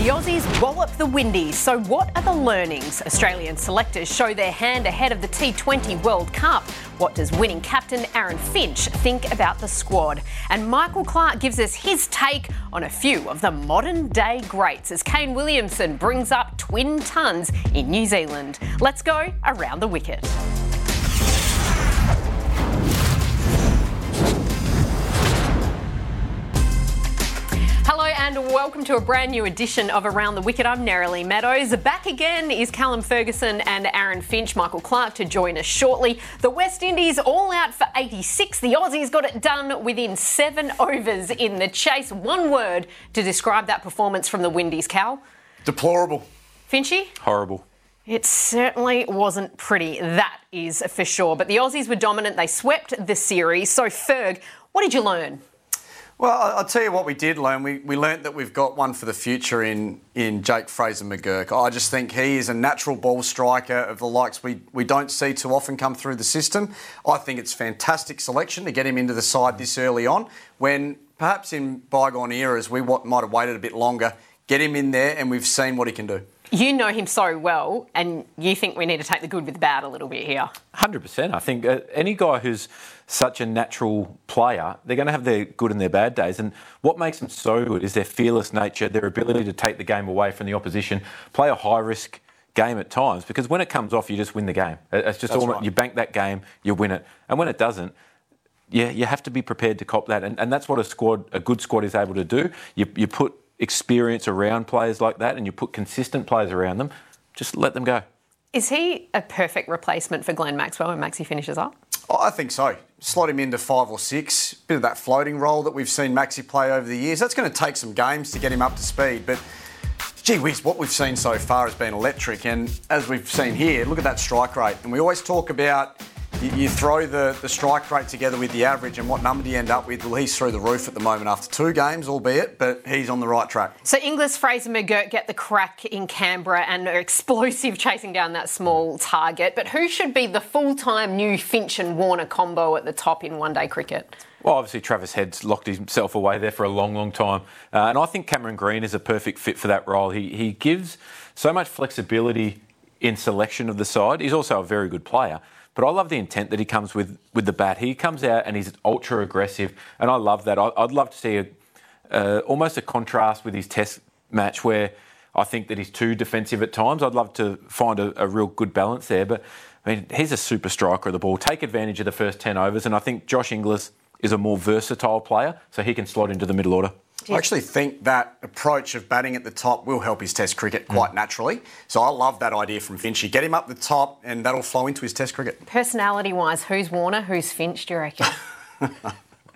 The Aussies wallop the Windies. So, what are the learnings? Australian selectors show their hand ahead of the T20 World Cup. What does winning captain Aaron Finch think about the squad? And Michael Clarke gives us his take on a few of the modern day greats as Kane Williamson brings up twin tons in New Zealand. Let's go around the wicket. And welcome to a brand new edition of Around the Wicket. I'm Neroli Meadows. Back again is Callum Ferguson and Aaron Finch, Michael Clarke to join us shortly. The West Indies all out for 86. The Aussies got it done within seven overs in the chase. One word to describe that performance from the Windies, Cal. Deplorable. Finchy? Horrible. It certainly wasn't pretty, that is for sure. But the Aussies were dominant. They swept the series. So, Ferg, what did you learn? Well, I'll tell you what we did learn. We, we learnt that we've got one for the future in, in Jake Fraser McGurk. I just think he is a natural ball striker of the likes we, we don't see too often come through the system. I think it's fantastic selection to get him into the side this early on when perhaps in bygone eras we might have waited a bit longer. Get him in there and we've seen what he can do. You know him so well, and you think we need to take the good with the bad a little bit here. 100%. I think uh, any guy who's such a natural player, they're going to have their good and their bad days. And what makes them so good is their fearless nature, their ability to take the game away from the opposition, play a high risk game at times, because when it comes off, you just win the game. It's just all right. you bank that game, you win it. And when it doesn't, yeah, you have to be prepared to cop that. And, and that's what a squad, a good squad is able to do. You, you put experience around players like that and you put consistent players around them, just let them go. Is he a perfect replacement for Glenn Maxwell when Maxi finishes up? Oh, I think so. Slot him into five or six. Bit of that floating role that we've seen Maxi play over the years. That's going to take some games to get him up to speed, but gee whiz, what we've seen so far has been electric. And as we've seen here, look at that strike rate. And we always talk about you, you, throw the, the strike rate together with the average, and what number do you end up with? Well, he's through the roof at the moment after two games, albeit, but he's on the right track. So Inglis, Fraser, McGurk get the crack in Canberra and are explosive chasing down that small target. But who should be the full-time new Finch and Warner combo at the top in one-day cricket? Well, obviously, Travis Head's locked himself away there for a long, long time. Uh, and I think Cameron Green is a perfect fit for that role. He, he gives so much flexibility in selection of the side. He's also a very good player. But I love the intent that he comes with with the bat. He comes out and he's ultra aggressive, and I love that. I, would love to see a, uh, almost a contrast with his Test match where I think that he's too defensive at times. I'd love to find a, a real good balance there. But I mean, he's a super striker of the ball. Take advantage of the first ten overs, and I think Josh Inglis is a more versatile player, so he can slot into the middle order. I actually think that approach of batting at the top will help his Test cricket quite mm. naturally. So I love that idea from Finchy. Get him up the top, and that'll flow into his Test cricket. Personality-wise, who's Warner, who's Finch? Do you reckon?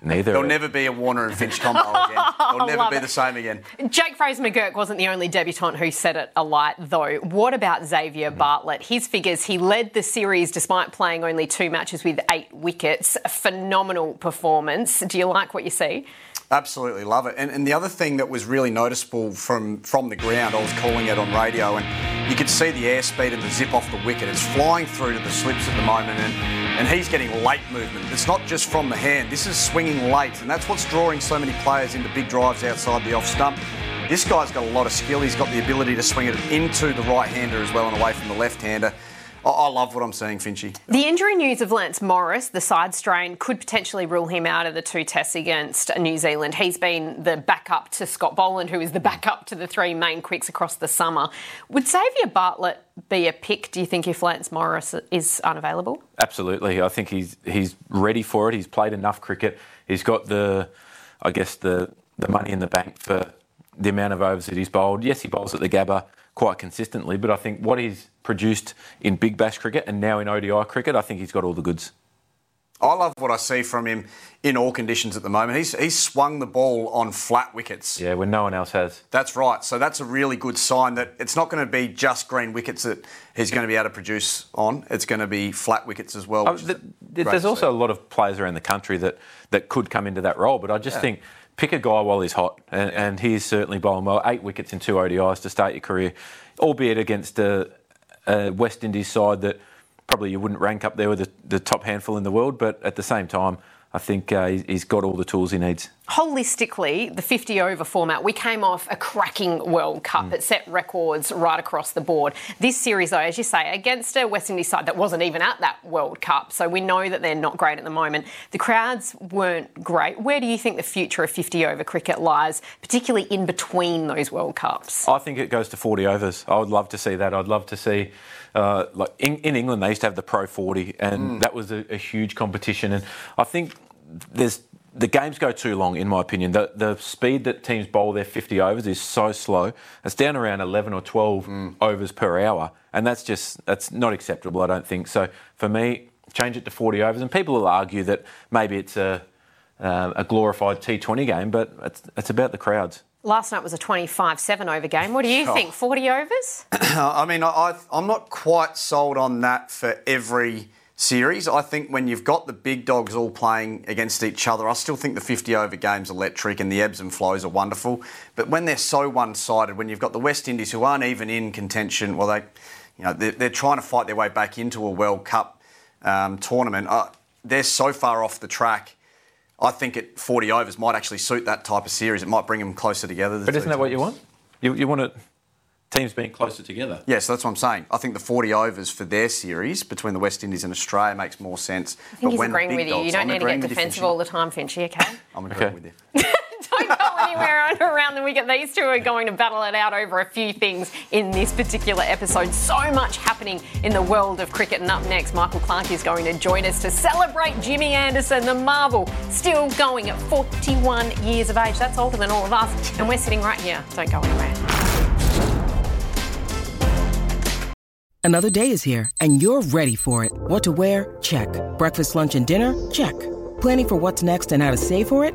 Neither. There'll never be a Warner and Finch combo again. They'll never be it. the same again. Jake Fraser McGurk wasn't the only debutant who set it alight, though. What about Xavier mm. Bartlett? His figures, he led the series despite playing only two matches with eight wickets. A phenomenal performance. Do you like what you see? Absolutely love it. And, and the other thing that was really noticeable from, from the ground, I was calling it on radio, and you could see the airspeed and the zip off the wicket. It's flying through to the slips at the moment, and, and he's getting late movement. It's not just from the hand, this is swinging late, and that's what's drawing so many players into big drives outside the off stump. This guy's got a lot of skill. He's got the ability to swing it into the right hander as well and away from the left hander. I love what I'm seeing, Finchy. The injury news of Lance Morris, the side strain, could potentially rule him out of the two tests against New Zealand. He's been the backup to Scott Boland, who is the backup to the three main quicks across the summer. Would Xavier Bartlett be a pick, do you think, if Lance Morris is unavailable? Absolutely. I think he's he's ready for it. He's played enough cricket. He's got the, I guess, the, the money in the bank for the amount of overs that he's bowled. Yes, he bowls at the Gabba quite consistently, but I think what he's produced in Big Bash cricket and now in ODI cricket, I think he's got all the goods. I love what I see from him in all conditions at the moment. He's, he's swung the ball on flat wickets. Yeah, when no one else has. That's right. So that's a really good sign that it's not going to be just green wickets that he's going to be able to produce on. It's going to be flat wickets as well. Oh, the, there's also a lot of players around the country that, that could come into that role, but I just yeah. think pick a guy while he's hot, and, and he's certainly bowling well. Eight wickets in two ODIs to start your career, albeit against a, a West Indies side that probably you wouldn't rank up there with the, the top handful in the world, but at the same time, I think uh, he's got all the tools he needs. Holistically, the 50 over format, we came off a cracking World Cup mm. that set records right across the board. This series, though, as you say, against a West Indies side that wasn't even at that World Cup, so we know that they're not great at the moment. The crowds weren't great. Where do you think the future of 50 over cricket lies, particularly in between those World Cups? I think it goes to 40 overs. I would love to see that. I'd love to see uh, like in, in, England, they used to have the Pro 40, and mm. that was a, a, huge competition. And I think there's the games go too long, in my opinion. The, the speed that teams bowl their 50 overs is so slow. It's down around 11 or 12 mm. overs per hour, and that's just that's not acceptable. I don't think so. For me, change it to 40 overs, and people will argue that maybe it's a uh, a glorified T20 game, but it's, it's about the crowds. Last night was a 25 7 over game. What do you oh. think? 40 overs? I mean, I, I'm not quite sold on that for every series. I think when you've got the big dogs all playing against each other, I still think the 50 over game's are electric and the ebbs and flows are wonderful. But when they're so one sided, when you've got the West Indies who aren't even in contention, well, they, you know, they're, they're trying to fight their way back into a World Cup um, tournament. Uh, they're so far off the track I think at 40 overs might actually suit that type of series. It might bring them closer together. But isn't that what you want? You, you want it, teams being closer together. Yes, yeah, so that's what I'm saying. I think the 40 overs for their series between the West Indies and Australia makes more sense. I think but he's agreeing with you. You don't I'm need to get defensive all the time, Finchy, okay? I'm agreeing okay. with you. go anywhere around the wicket. These two are going to battle it out over a few things in this particular episode. So much happening in the world of cricket. And up next, Michael Clarke is going to join us to celebrate Jimmy Anderson, the marvel, still going at 41 years of age. That's older than all of us. And we're sitting right here. Don't go anywhere. Another day is here, and you're ready for it. What to wear? Check. Breakfast, lunch, and dinner? Check. Planning for what's next and how to save for it?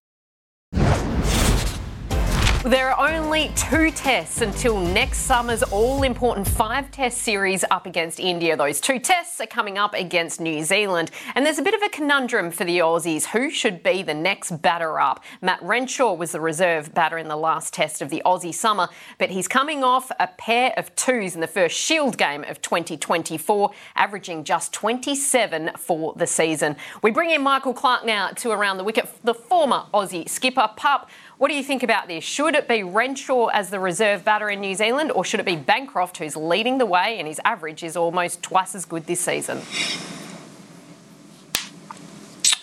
There are only two tests until next summer's all important five test series up against India. Those two tests are coming up against New Zealand. And there's a bit of a conundrum for the Aussies. Who should be the next batter up? Matt Renshaw was the reserve batter in the last test of the Aussie summer, but he's coming off a pair of twos in the first Shield game of 2024, averaging just 27 for the season. We bring in Michael Clarke now to around the wicket, the former Aussie skipper. Pup, what do you think about this? Should it be Renshaw as the reserve batter in New Zealand, or should it be Bancroft who's leading the way and his average is almost twice as good this season?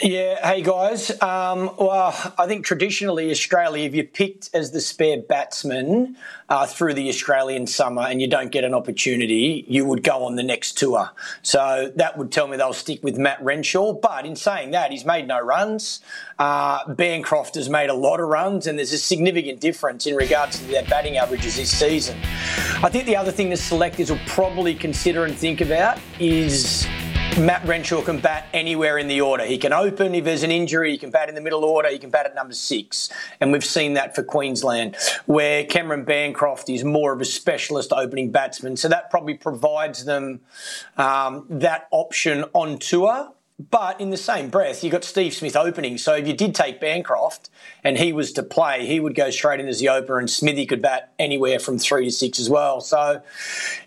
Yeah, hey guys. Um, well, I think traditionally Australia, if you're picked as the spare batsman uh, through the Australian summer and you don't get an opportunity, you would go on the next tour. So that would tell me they'll stick with Matt Renshaw. But in saying that, he's made no runs. Uh, Bancroft has made a lot of runs, and there's a significant difference in regards to their batting averages this season. I think the other thing the selectors will probably consider and think about is Matt Renshaw can bat anywhere in the order. He can open if there's an injury, he can bat in the middle order, he can bat at number six. And we've seen that for Queensland, where Cameron Bancroft is more of a specialist opening batsman. So that probably provides them um, that option on tour. But in the same breath, you got Steve Smith opening. So if you did take Bancroft and he was to play, he would go straight in as the opener, and Smithy could bat anywhere from three to six as well. So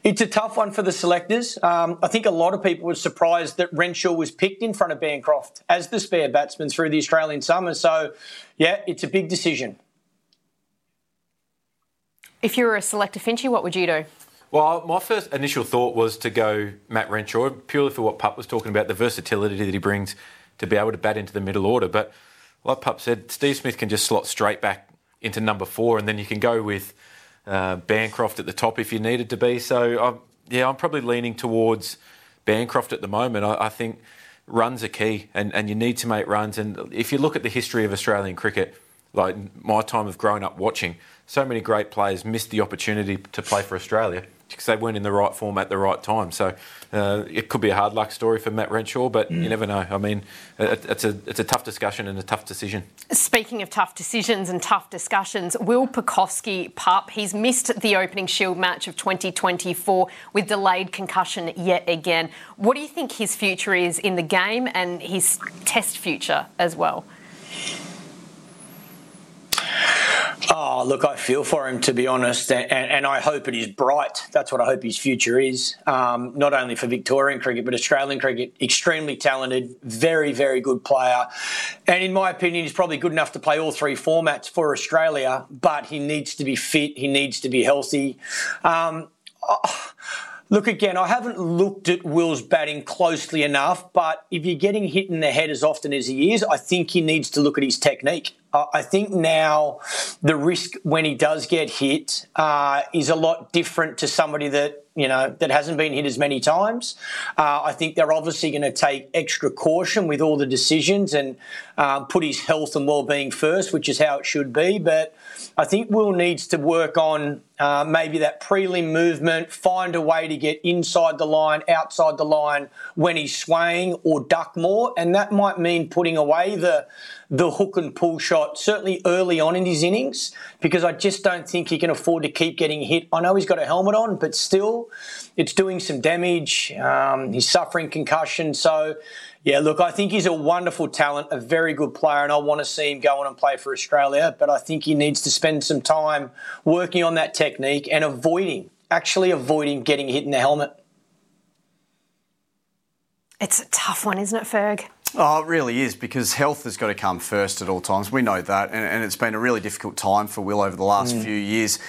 it's a tough one for the selectors. Um, I think a lot of people were surprised that Renshaw was picked in front of Bancroft as the spare batsman through the Australian summer. So, yeah, it's a big decision. If you were a selector, Finchy, what would you do? Well, my first initial thought was to go Matt Renshaw, purely for what Pup was talking about, the versatility that he brings to be able to bat into the middle order. But like Pup said, Steve Smith can just slot straight back into number four, and then you can go with uh, Bancroft at the top if you needed to be. So, I'm, yeah, I'm probably leaning towards Bancroft at the moment. I, I think runs are key, and, and you need to make runs. And if you look at the history of Australian cricket, like my time of growing up watching, so many great players missed the opportunity to play for Australia because they weren't in the right form at the right time. So uh, it could be a hard luck story for Matt Renshaw, but mm. you never know. I mean, it, it's a it's a tough discussion and a tough decision. Speaking of tough decisions and tough discussions, Will Pucovski pup he's missed the opening Shield match of 2024 with delayed concussion yet again. What do you think his future is in the game and his Test future as well? Oh, look, I feel for him to be honest, and, and I hope it is bright. That's what I hope his future is. Um, not only for Victorian cricket, but Australian cricket. Extremely talented, very, very good player. And in my opinion, he's probably good enough to play all three formats for Australia, but he needs to be fit, he needs to be healthy. Um, oh, Look, again, I haven't looked at Will's batting closely enough, but if you're getting hit in the head as often as he is, I think he needs to look at his technique. I think now the risk when he does get hit uh, is a lot different to somebody that you know that hasn't been hit as many times. Uh, I think they're obviously going to take extra caution with all the decisions and uh, put his health and well-being first, which is how it should be. But I think Will needs to work on uh, maybe that prelim movement, find a way to get inside the line, outside the line when he's swaying, or duck more, and that might mean putting away the the hook and pull shot, certainly early on in his innings, because I just don't think he can afford to keep getting hit. I know he's got a helmet on, but still, it's doing some damage. Um, he's suffering concussion. So, yeah, look, I think he's a wonderful talent, a very good player, and I want to see him go on and play for Australia. But I think he needs to spend some time working on that technique and avoiding, actually avoiding getting hit in the helmet. It's a tough one, isn't it, Ferg? Oh, it really is because health has got to come first at all times. We know that, and, and it's been a really difficult time for Will over the last mm. few years.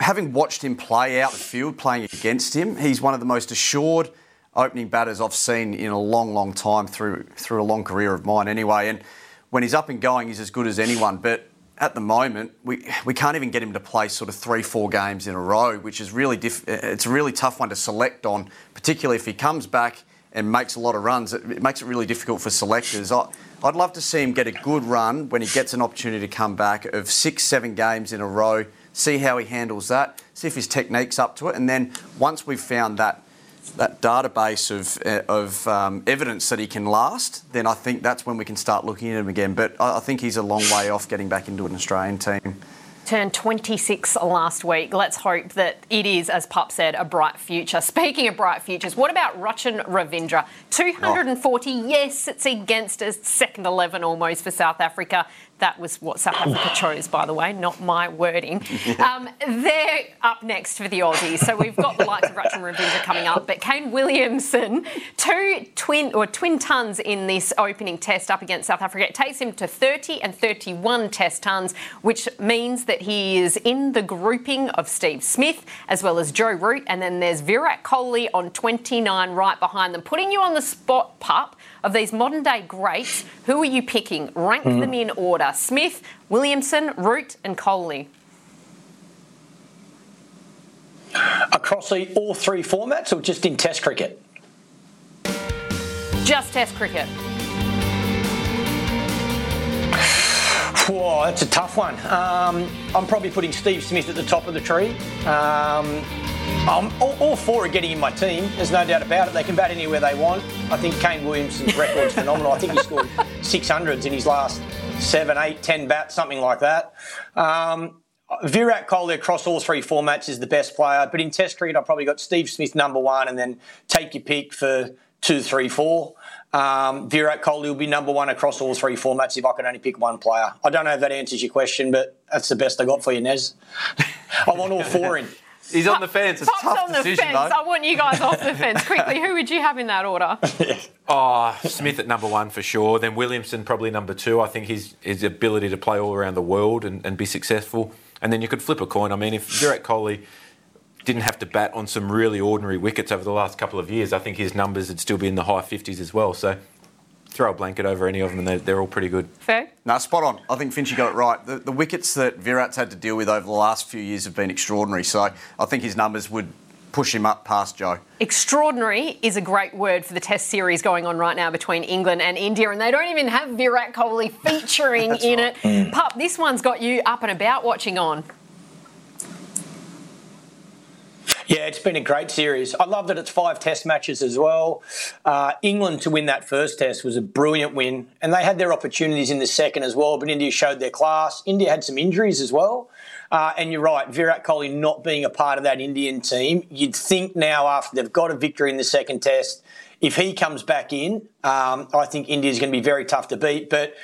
Having watched him play out the field, playing against him, he's one of the most assured opening batters I've seen in a long, long time through through a long career of mine. Anyway, and when he's up and going, he's as good as anyone. But at the moment, we we can't even get him to play sort of three, four games in a row, which is really diff- it's a really tough one to select on, particularly if he comes back and makes a lot of runs, it, makes it really difficult for selectors. I, would love to see him get a good run when he gets an opportunity to come back of six, seven games in a row, see how he handles that, see if his technique's up to it, and then once we've found that that database of, uh, of um, evidence that he can last, then I think that's when we can start looking at him again. But I, I think he's a long way off getting back into an Australian team turned 26 last week. Let's hope that it is, as Pup said, a bright future. Speaking of bright futures, what about Rachin Ravindra? 240, oh. yes, it's against a second 11 almost for South Africa. That was what South Africa chose, by the way, not my wording. Um, they're up next for the Aussies. So we've got the likes of Rachin Ravindra coming up, but Kane Williamson, two twin or twin tons in this opening test up against South Africa. It takes him to 30 and 31 test tons, which means that he is in the grouping of Steve Smith as well as Joe Root, and then there's Virat Kohli on 29 right behind them, putting you on the spot, pup of these modern day greats, who are you picking? Rank mm. them in order Smith, Williamson, Root, and Kohli. Across the, all three formats or just in Test cricket? Just Test cricket. Whoa, that's a tough one. Um, I'm probably putting Steve Smith at the top of the tree. Um, all, all, four are getting in my team. There's no doubt about it. They can bat anywhere they want. I think Kane Williamson's record's phenomenal. I think he scored 600s in his last seven, eight, ten bats, something like that. Um, Virat Kohli across all three formats is the best player, but in Test cricket, I've probably got Steve Smith number one, and then take your pick for two, three, four. Um, Virat Kohli will be number one across all three formats if I can only pick one player. I don't know if that answers your question, but that's the best I got for you, Nez. I want all four in. He's on the fence. It's Pop's tough on the decision, fence. Though. I want you guys off the fence quickly. Who would you have in that order? oh, Smith at number one for sure. Then Williamson probably number two. I think his his ability to play all around the world and, and be successful. And then you could flip a coin. I mean, if Virat Kohli didn't have to bat on some really ordinary wickets over the last couple of years, I think his numbers would still be in the high 50s as well. So throw a blanket over any of them, and they're, they're all pretty good. Fair. No, spot on. I think Finchy got it right. The, the wickets that Virat's had to deal with over the last few years have been extraordinary. So I think his numbers would push him up past Joe. Extraordinary is a great word for the test series going on right now between England and India, and they don't even have Virat Kohli featuring in right. it. Pup, this one's got you up and about watching on. Yeah, it's been a great series. I love that it's five test matches as well. Uh, England to win that first test was a brilliant win, and they had their opportunities in the second as well, but India showed their class. India had some injuries as well. Uh, and you're right, Virat Kohli not being a part of that Indian team, you'd think now after they've got a victory in the second test, if he comes back in, um, I think India's going to be very tough to beat. But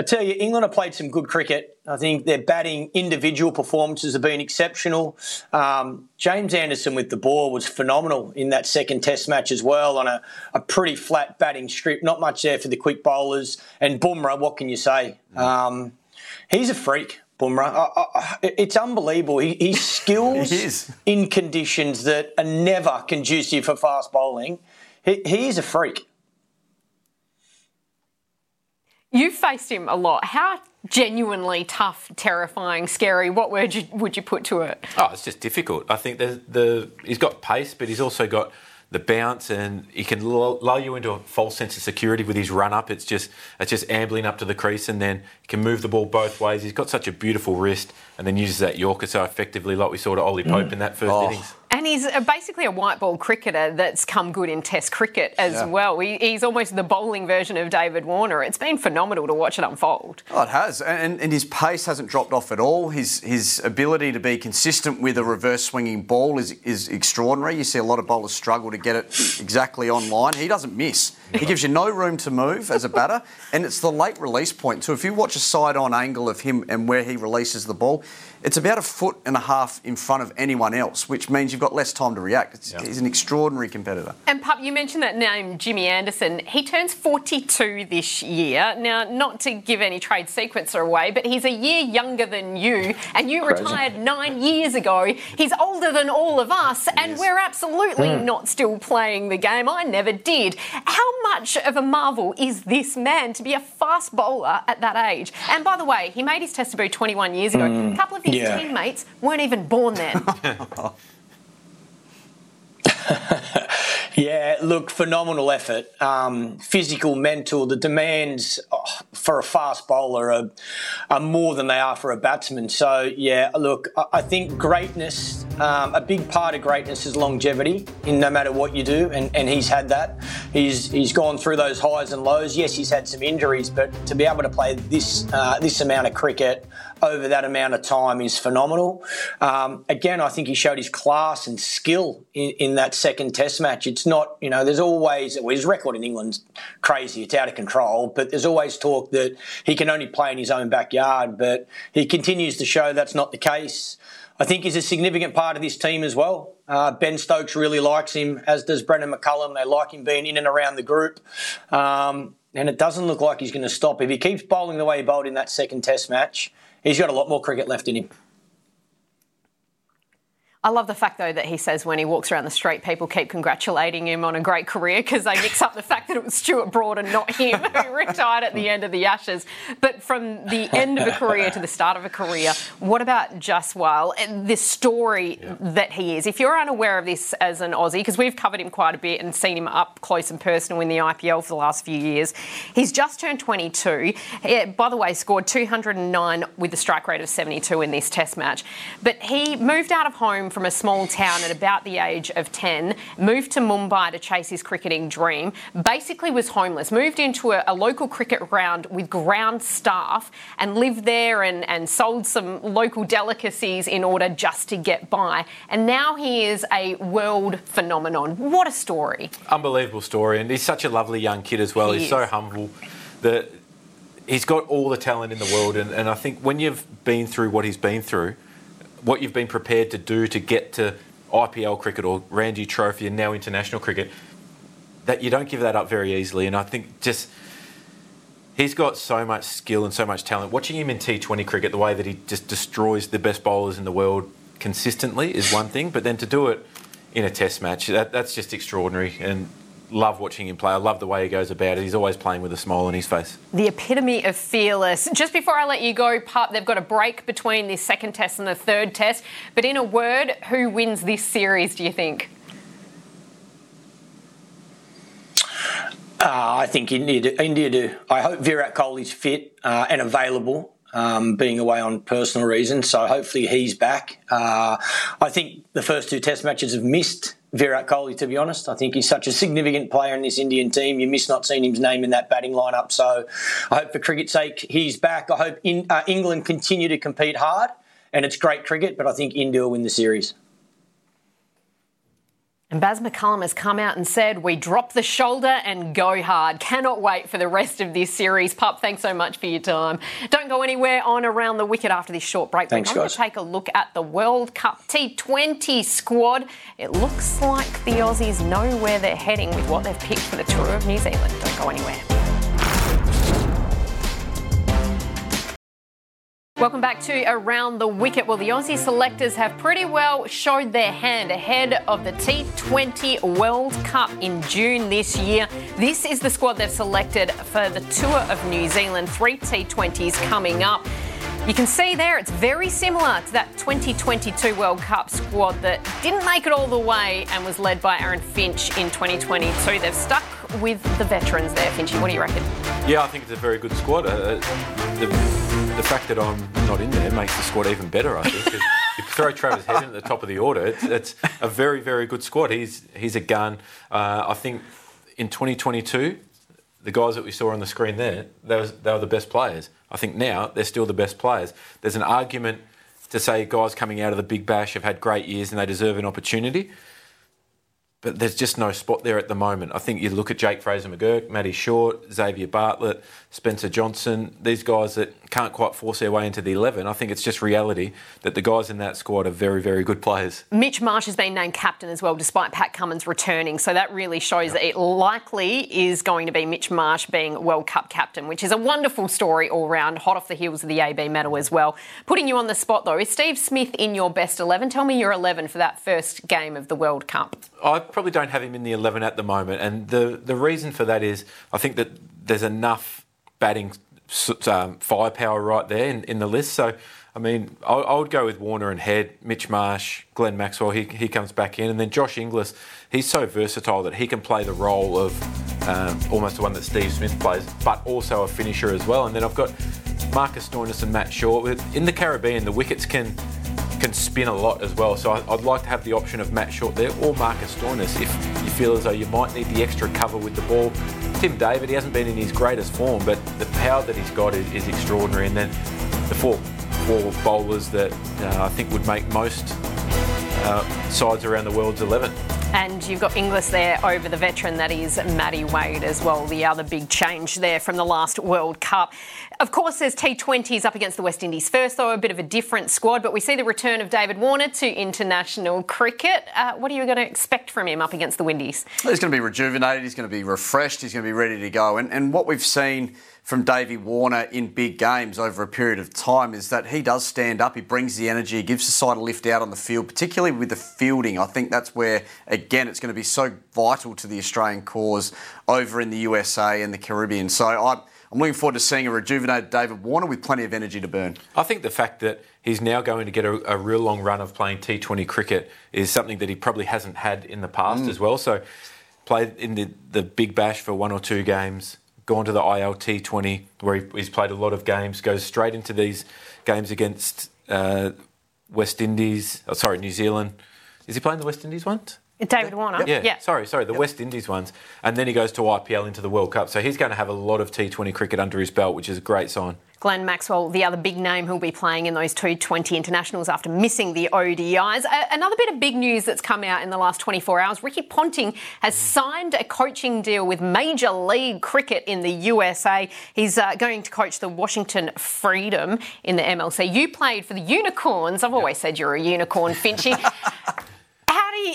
I tell you, England have played some good cricket. I think their batting individual performances have been exceptional. Um, James Anderson with the ball was phenomenal in that second test match as well on a, a, pretty flat batting strip. Not much there for the quick bowlers. And Bumrah, what can you say? Um, he's a freak. Bumrah. I, I, it's unbelievable. He, he skills he in conditions that are never conducive for fast bowling. He, he is a freak. You've faced him a lot. How genuinely tough, terrifying, scary? What word you, would you put to it? Oh, it's just difficult. I think the the he's got pace, but he's also got the bounce, and he can lull you into a false sense of security with his run up. It's just it's just ambling up to the crease, and then he can move the ball both ways. He's got such a beautiful wrist, and then uses that Yorker so effectively, like we saw to Ollie Pope mm. in that first oh. innings. And he's uh, basically a white ball cricketer that's come good in Test cricket as yeah. well. He, he's almost the bowling version of David Warner. It's been phenomenal to watch it unfold. Oh, it has, and, and his pace hasn't dropped off at all. His his ability to be consistent with a reverse swinging ball is is extraordinary. You see a lot of bowlers struggle to get it exactly online. He doesn't miss. He gives you no room to move as a batter, and it's the late release point. So if you watch a side on angle of him and where he releases the ball, it's about a foot and a half in front of anyone else, which means you've got less time to react. He's an extraordinary competitor. And Pup, you mentioned that name, Jimmy Anderson. He turns 42 this year. Now, not to give any trade sequencer away, but he's a year younger than you, and you Crazy. retired nine years ago. He's older than all of us, and we're absolutely mm. not still playing the game. I never did. How much of a marvel is this man to be a fast bowler at that age? And by the way, he made his test debut 21 years ago. Mm. A couple of his yeah. teammates weren't even born then. yeah, look, phenomenal effort. Um, physical, mental, the demands oh, for a fast bowler are, are, more than they are for a batsman. So, yeah, look, I, think greatness, um, a big part of greatness is longevity in no matter what you do, and, and he's had that. He's, he's gone through those highs and lows. Yes, he's had some injuries, but to be able to play this, uh, this amount of cricket, over that amount of time is phenomenal. Um, again, I think he showed his class and skill in, in, that second Test match. It's not, you know, there's always well, his record in England's crazy; it's out of control. But there's always talk that he can only play in his own backyard. But he continues to show that's not the case. I think he's a significant part of this team as well. Uh, ben Stokes really likes him, as does Brendan McCullum. They like him being in and around the group. Um, and it doesn't look like he's going to stop. If he keeps bowling the way he bowled in that second Test match, he's got a lot more cricket left in him. I love the fact, though, that he says when he walks around the street, people keep congratulating him on a great career because they mix up the fact that it was Stuart Broad and not him who retired at the end of the Ashes. But from the end of a career to the start of a career, what about Jaiswal? This story yeah. that he is. If you're unaware of this as an Aussie, because we've covered him quite a bit and seen him up close and personal in the IPL for the last few years, he's just turned 22. He, by the way, scored 209 with a strike rate of 72 in this Test match. But he moved out of home from a small town at about the age of 10, moved to Mumbai to chase his cricketing dream, basically was homeless, moved into a, a local cricket ground with ground staff and lived there and, and sold some local delicacies in order just to get by. And now he is a world phenomenon. What a story. Unbelievable story. And he's such a lovely young kid as well. He he's is. so humble. that he's got all the talent in the world. And, and I think when you've been through what he's been through, what you've been prepared to do to get to IPL cricket or Ranji Trophy and now international cricket, that you don't give that up very easily. And I think just he's got so much skill and so much talent. Watching him in T20 cricket, the way that he just destroys the best bowlers in the world consistently is one thing, but then to do it in a Test match, that, that's just extraordinary. And love watching him play. I love the way he goes about it. He's always playing with a smile on his face. The epitome of fearless. Just before I let you go, Pup, they've got a break between the second test and the third test. But in a word, who wins this series, do you think? Uh, I think India do, India do. I hope Virat Kohli's fit uh, and available, um, being away on personal reasons. So hopefully he's back. Uh, I think the first two Test matches have missed Virat Kohli. To be honest, I think he's such a significant player in this Indian team. You miss not seeing his name in that batting lineup. So I hope for cricket's sake he's back. I hope in, uh, England continue to compete hard, and it's great cricket. But I think India will win the series. And Baz McCullum has come out and said, We drop the shoulder and go hard. Cannot wait for the rest of this series. Pup, thanks so much for your time. Don't go anywhere on around the wicket after this short break. Thanks, We're going guys. to take a look at the World Cup T20 squad. It looks like the Aussies know where they're heading with what they've picked for the tour of New Zealand. Don't go anywhere. Welcome back to Around the Wicket. Well, the Aussie selectors have pretty well showed their hand ahead of the T20 World Cup in June this year. This is the squad they've selected for the Tour of New Zealand. Three T20s coming up. You can see there it's very similar to that 2022 World Cup squad that didn't make it all the way and was led by Aaron Finch in 2022. They've stuck with the veterans there, Finchy. What do you reckon? Yeah, I think it's a very good squad. Uh, the, the fact that I'm not in there makes the squad even better, I think. 'cause you throw Travis Head in at the top of the order, it's, it's a very, very good squad. He's, he's a gun. Uh, I think in 2022, the guys that we saw on the screen there, they, was, they were the best players. I think now they're still the best players. There's an argument to say guys coming out of the Big Bash have had great years and they deserve an opportunity but there's just no spot there at the moment. I think you look at Jake Fraser McGurk, Matty Short, Xavier Bartlett, Spencer Johnson, these guys that can't quite force their way into the 11. I think it's just reality that the guys in that squad are very, very good players. Mitch Marsh has been named captain as well, despite Pat Cummins returning. So that really shows that it likely is going to be Mitch Marsh being World Cup captain, which is a wonderful story all round, hot off the heels of the AB medal as well. Putting you on the spot though, is Steve Smith in your best 11? Tell me your 11 for that first game of the World Cup. I probably don't have him in the 11 at the moment, and the, the reason for that is I think that there's enough batting um, firepower right there in, in the list. So, I mean, I, I, would go with Warner and Head, Mitch Marsh, Glenn Maxwell. He, he comes back in, and then Josh Inglis. He's so versatile that he can play the role of um, almost the one that Steve Smith plays, but also a finisher as well. And then I've got Marcus Stoinis and Matt Short. In the Caribbean, the wickets can can spin a lot as well. So I'd like to have the option of Matt Short there or Marcus Stoinis if you feel as though you might need the extra cover with the ball. Tim David, he hasn't been in his greatest form, but the power that he's got is, is extraordinary. And then the four four bowlers that uh, I think would make most uh, sides around the world's 11. And you've got Inglis there over the veteran, that is Matty Wade as well, the other big change there from the last World Cup. Of course, there's T20s up against the West Indies first, though, a bit of a different squad, but we see the return of David Warner to international cricket. Uh, what are you going to expect from him up against the Windies? He's going to be rejuvenated, he's going to be refreshed, he's going to be ready to go. And, and what we've seen from Davey Warner in big games over a period of time is that he does stand up, he brings the energy, he gives the side a lift out on the field, particularly with the fielding. I think that's where, again, it's going to be so vital to the Australian cause over in the USA and the Caribbean. So I, I'm looking forward to seeing a rejuvenated David Warner with plenty of energy to burn. I think the fact that he's now going to get a, a real long run of playing T20 cricket is something that he probably hasn't had in the past mm. as well. So played in the, the Big Bash for one or two games, gone to the ILT 20 where he, he's played a lot of games, goes straight into these games against uh, West Indies, oh, sorry, New Zealand. Is he playing the West Indies ones? David Warner. Yeah, yeah. sorry, sorry, the Yep. West Indies ones. And then he goes to IPL into the World Cup. So he's going to have a lot of T20 cricket under his belt, which is a great sign. Glenn Maxwell, the other big name who'll be playing in those T20 internationals after missing the ODIs. A- another bit of big news that's come out in the last 24 hours Ricky Ponting has signed a coaching deal with Major League Cricket in the USA. He's uh, going to coach the Washington Freedom in the MLC. You played for the Unicorns. I've always said you're a unicorn, Finchy.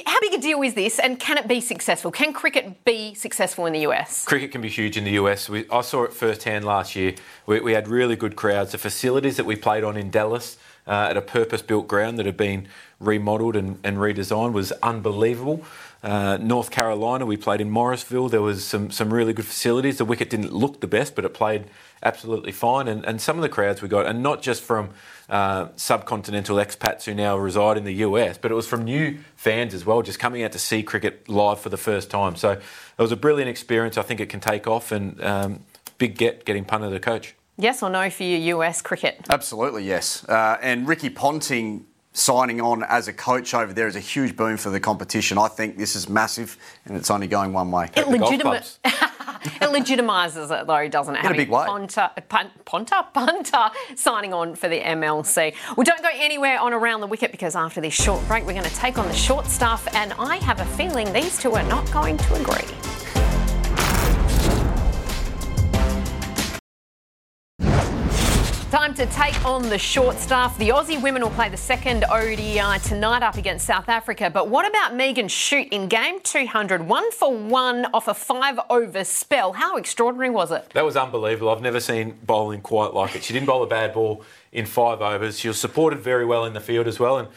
How, big a deal is this, and can it be successful? Can cricket be successful in the US? Cricket can be huge in the US. We, I saw it firsthand last year. We, we had really good crowds. The facilities that we played on in Dallas uh, at a purpose-built ground that had been remodelled and, and redesigned was unbelievable. Uh, North Carolina, we played in Morrisville. There was some some really good facilities. The wicket didn't look the best, but it played absolutely fine. And, and some of the crowds we got, and not just from uh, subcontinental expats who now reside in the US, but it was from new fans as well, just coming out to see cricket live for the first time. So it was a brilliant experience. I think it can take off, and um, big get getting punted to coach. Yes or no for your US cricket? Absolutely, yes. Uh, and Ricky Ponting signing on as a coach over there is a huge boon for the competition. I think this is massive, and it's only going one way. It legitimate. it legitimises it though, doesn't it? In a big way. Ponta, pun, Ponta, Punter signing on for the MLC. Well, don't go anywhere on around the wicket because after this short break, we're going to take on the short stuff, and I have a feeling these two are not going to agree. Time to take on the short staff. The Aussie women will play the second ODI tonight up against South Africa. But what about Megan Schutt in game 200? One for one off a five over spell. How extraordinary was it? That was unbelievable. I've never seen bowling quite like it. She didn't bowl a bad ball in five overs. She was supported very well in the field as well. And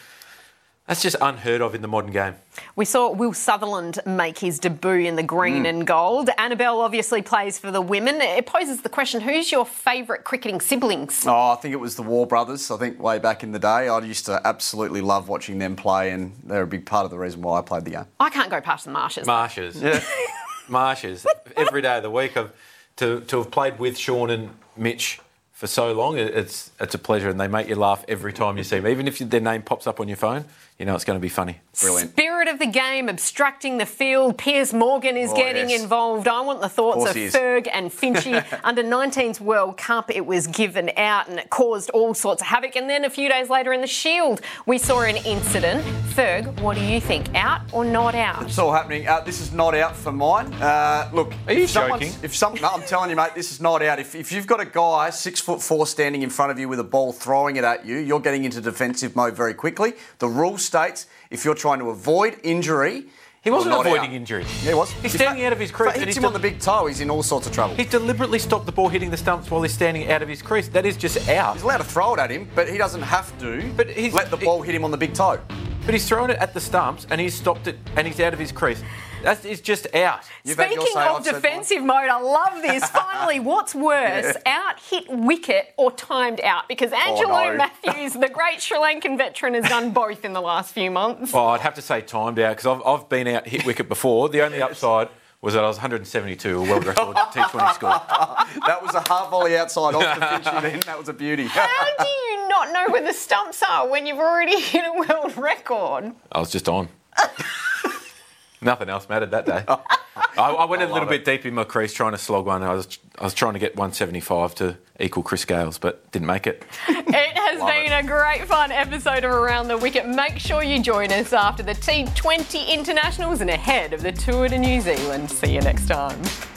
that's just unheard of in the modern game. We saw Will Sutherland make his debut in the green Mm. and gold. Annabel obviously plays for the women. It poses the question who's your favourite cricketing siblings? Oh, I think it was the Waugh Brothers. I think way back in the day, I used to absolutely love watching them play, and they're a big part of the reason why I played the game. I can't go past the marshes. Marshes. Yeah. marshes. Every day of the week. I've, to, to have played with Sean and Mitch for so long, it's, it's a pleasure, and they make you laugh every time you see them. Even if their name pops up on your phone, you know it's going to be funny. Brilliant. Spirit of the game, obstructing the field. Piers Morgan is Oh, getting yes. involved. I want the thoughts course of. Ferg and Finchy. Under 19's World Cup, it was given out and it caused all sorts of havoc. And then a few days later in the Shield, we saw an incident. Ferg, what do you think? Out or not out? It's all happening. Uh, this is not out for mine. Uh, look, Are you if joking? If some, no, I'm telling you, mate, this is not out. If, if you've got a guy six foot four standing in front of you with a ball throwing it at you, you're getting into defensive mode very quickly. The rule states if you're trying to avoid injury, He wasn't avoiding out. injury. Yeah, he was. He's If standing that- out of his crease. and hits he's him on the big toe, he's in all sorts of trouble. He's deliberately stopped the ball hitting the stumps while he's standing out of his crease. That is just out. He's allowed to throw it at him, but he doesn't have to But he's- let the ball hit him on the big toe. But he's thrown it at the stumps and he's stopped it and he's out of his crease. That is just out. You've Speaking say, of I've defensive mode, I love this. Finally, what's worse, out hit wicket or timed out? Because oh, Angelo Oh, no. Mathews, the great Sri Lankan veteran, has done both in the last few months. Oh, I'd have to say timed out because I've, I've been out hit wicket before. The only upside was that I was 172, a world record T20 score. That was a hard volley outside off the Finchy then. That was a beauty. How do you not know where the stumps are when you've already hit a world record? I was just on. Nothing else mattered that day. I, I went a little love bit it. deep in my crease trying to slog one. I was I was trying to get 175 to equal Chris Gayle's, but didn't make it. It has Love been a great fun episode of Around the Wicket. Make sure you join us after the T20 internationals and ahead of the tour to New Zealand. See you next time.